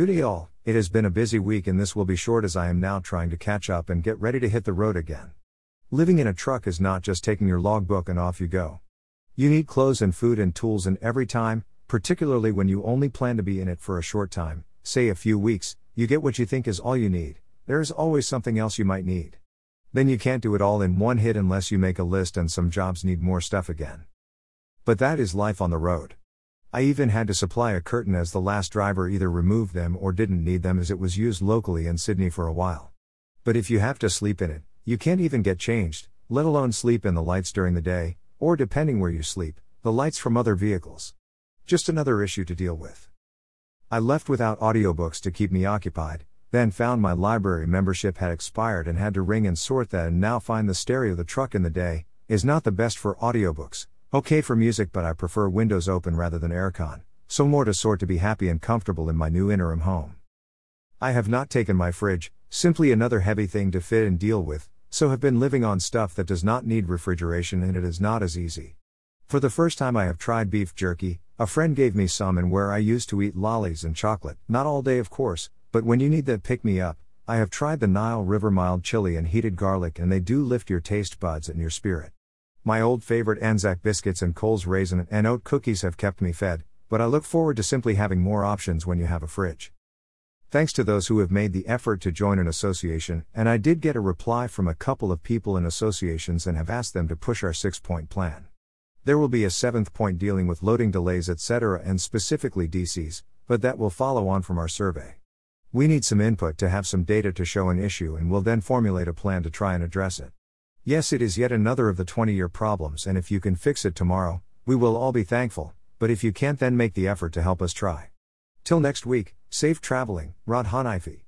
Good all, it has been a busy week and this will be short as I am now trying to catch up and get ready to hit the road again. Living in a truck is not just taking your logbook and off you go. You need clothes and food and tools and every time, particularly when you only plan to be in it for a short time, say a few weeks, you get what you think is all you need, there is always something else you might need. Then you can't do it all in one hit unless you make a list and some jobs need more stuff again. But that is life on the road. I even had to supply a curtain as the last driver either removed them or didn't need them as it was used locally in Sydney for a while. But if you have to sleep in it, you can't even get changed, let alone sleep in the lights during the day, or depending where you sleep, the lights from other vehicles. Just another issue to deal with. I left without audiobooks to keep me occupied, then found my library membership had expired and had to ring and sort that and now find the stereo the truck in the day is not the best for audiobooks. Okay for music but I prefer windows open rather than aircon, so more to sort to be happy and comfortable in my new interim home. I have not taken my fridge, simply another heavy thing to fit and deal with, so have been living on stuff that does not need refrigeration and it is not as easy. For the first time I have tried beef jerky, a friend gave me some and where I used to eat lollies and chocolate, not all day of course, but when you need that pick me up, I have tried the Nile River mild chili and heated garlic and they do lift your taste buds and your spirit. My old favorite Anzac biscuits and Coles raisin and oat cookies have kept me fed, but I look forward to simply having more options when you have a fridge. Thanks to those who have made the effort to join an association, and I did get a reply from a couple of people in associations and have asked them to push our six point plan. There will be a seventh point dealing with loading delays, etc., and specifically DCs, but that will follow on from our survey. We need some input to have some data to show an issue and will then formulate a plan to try and address it. Yes, it is yet another of the 20 year problems, and if you can fix it tomorrow, we will all be thankful, but if you can't, then make the effort to help us try. Till next week, safe traveling, Rod Hannifey.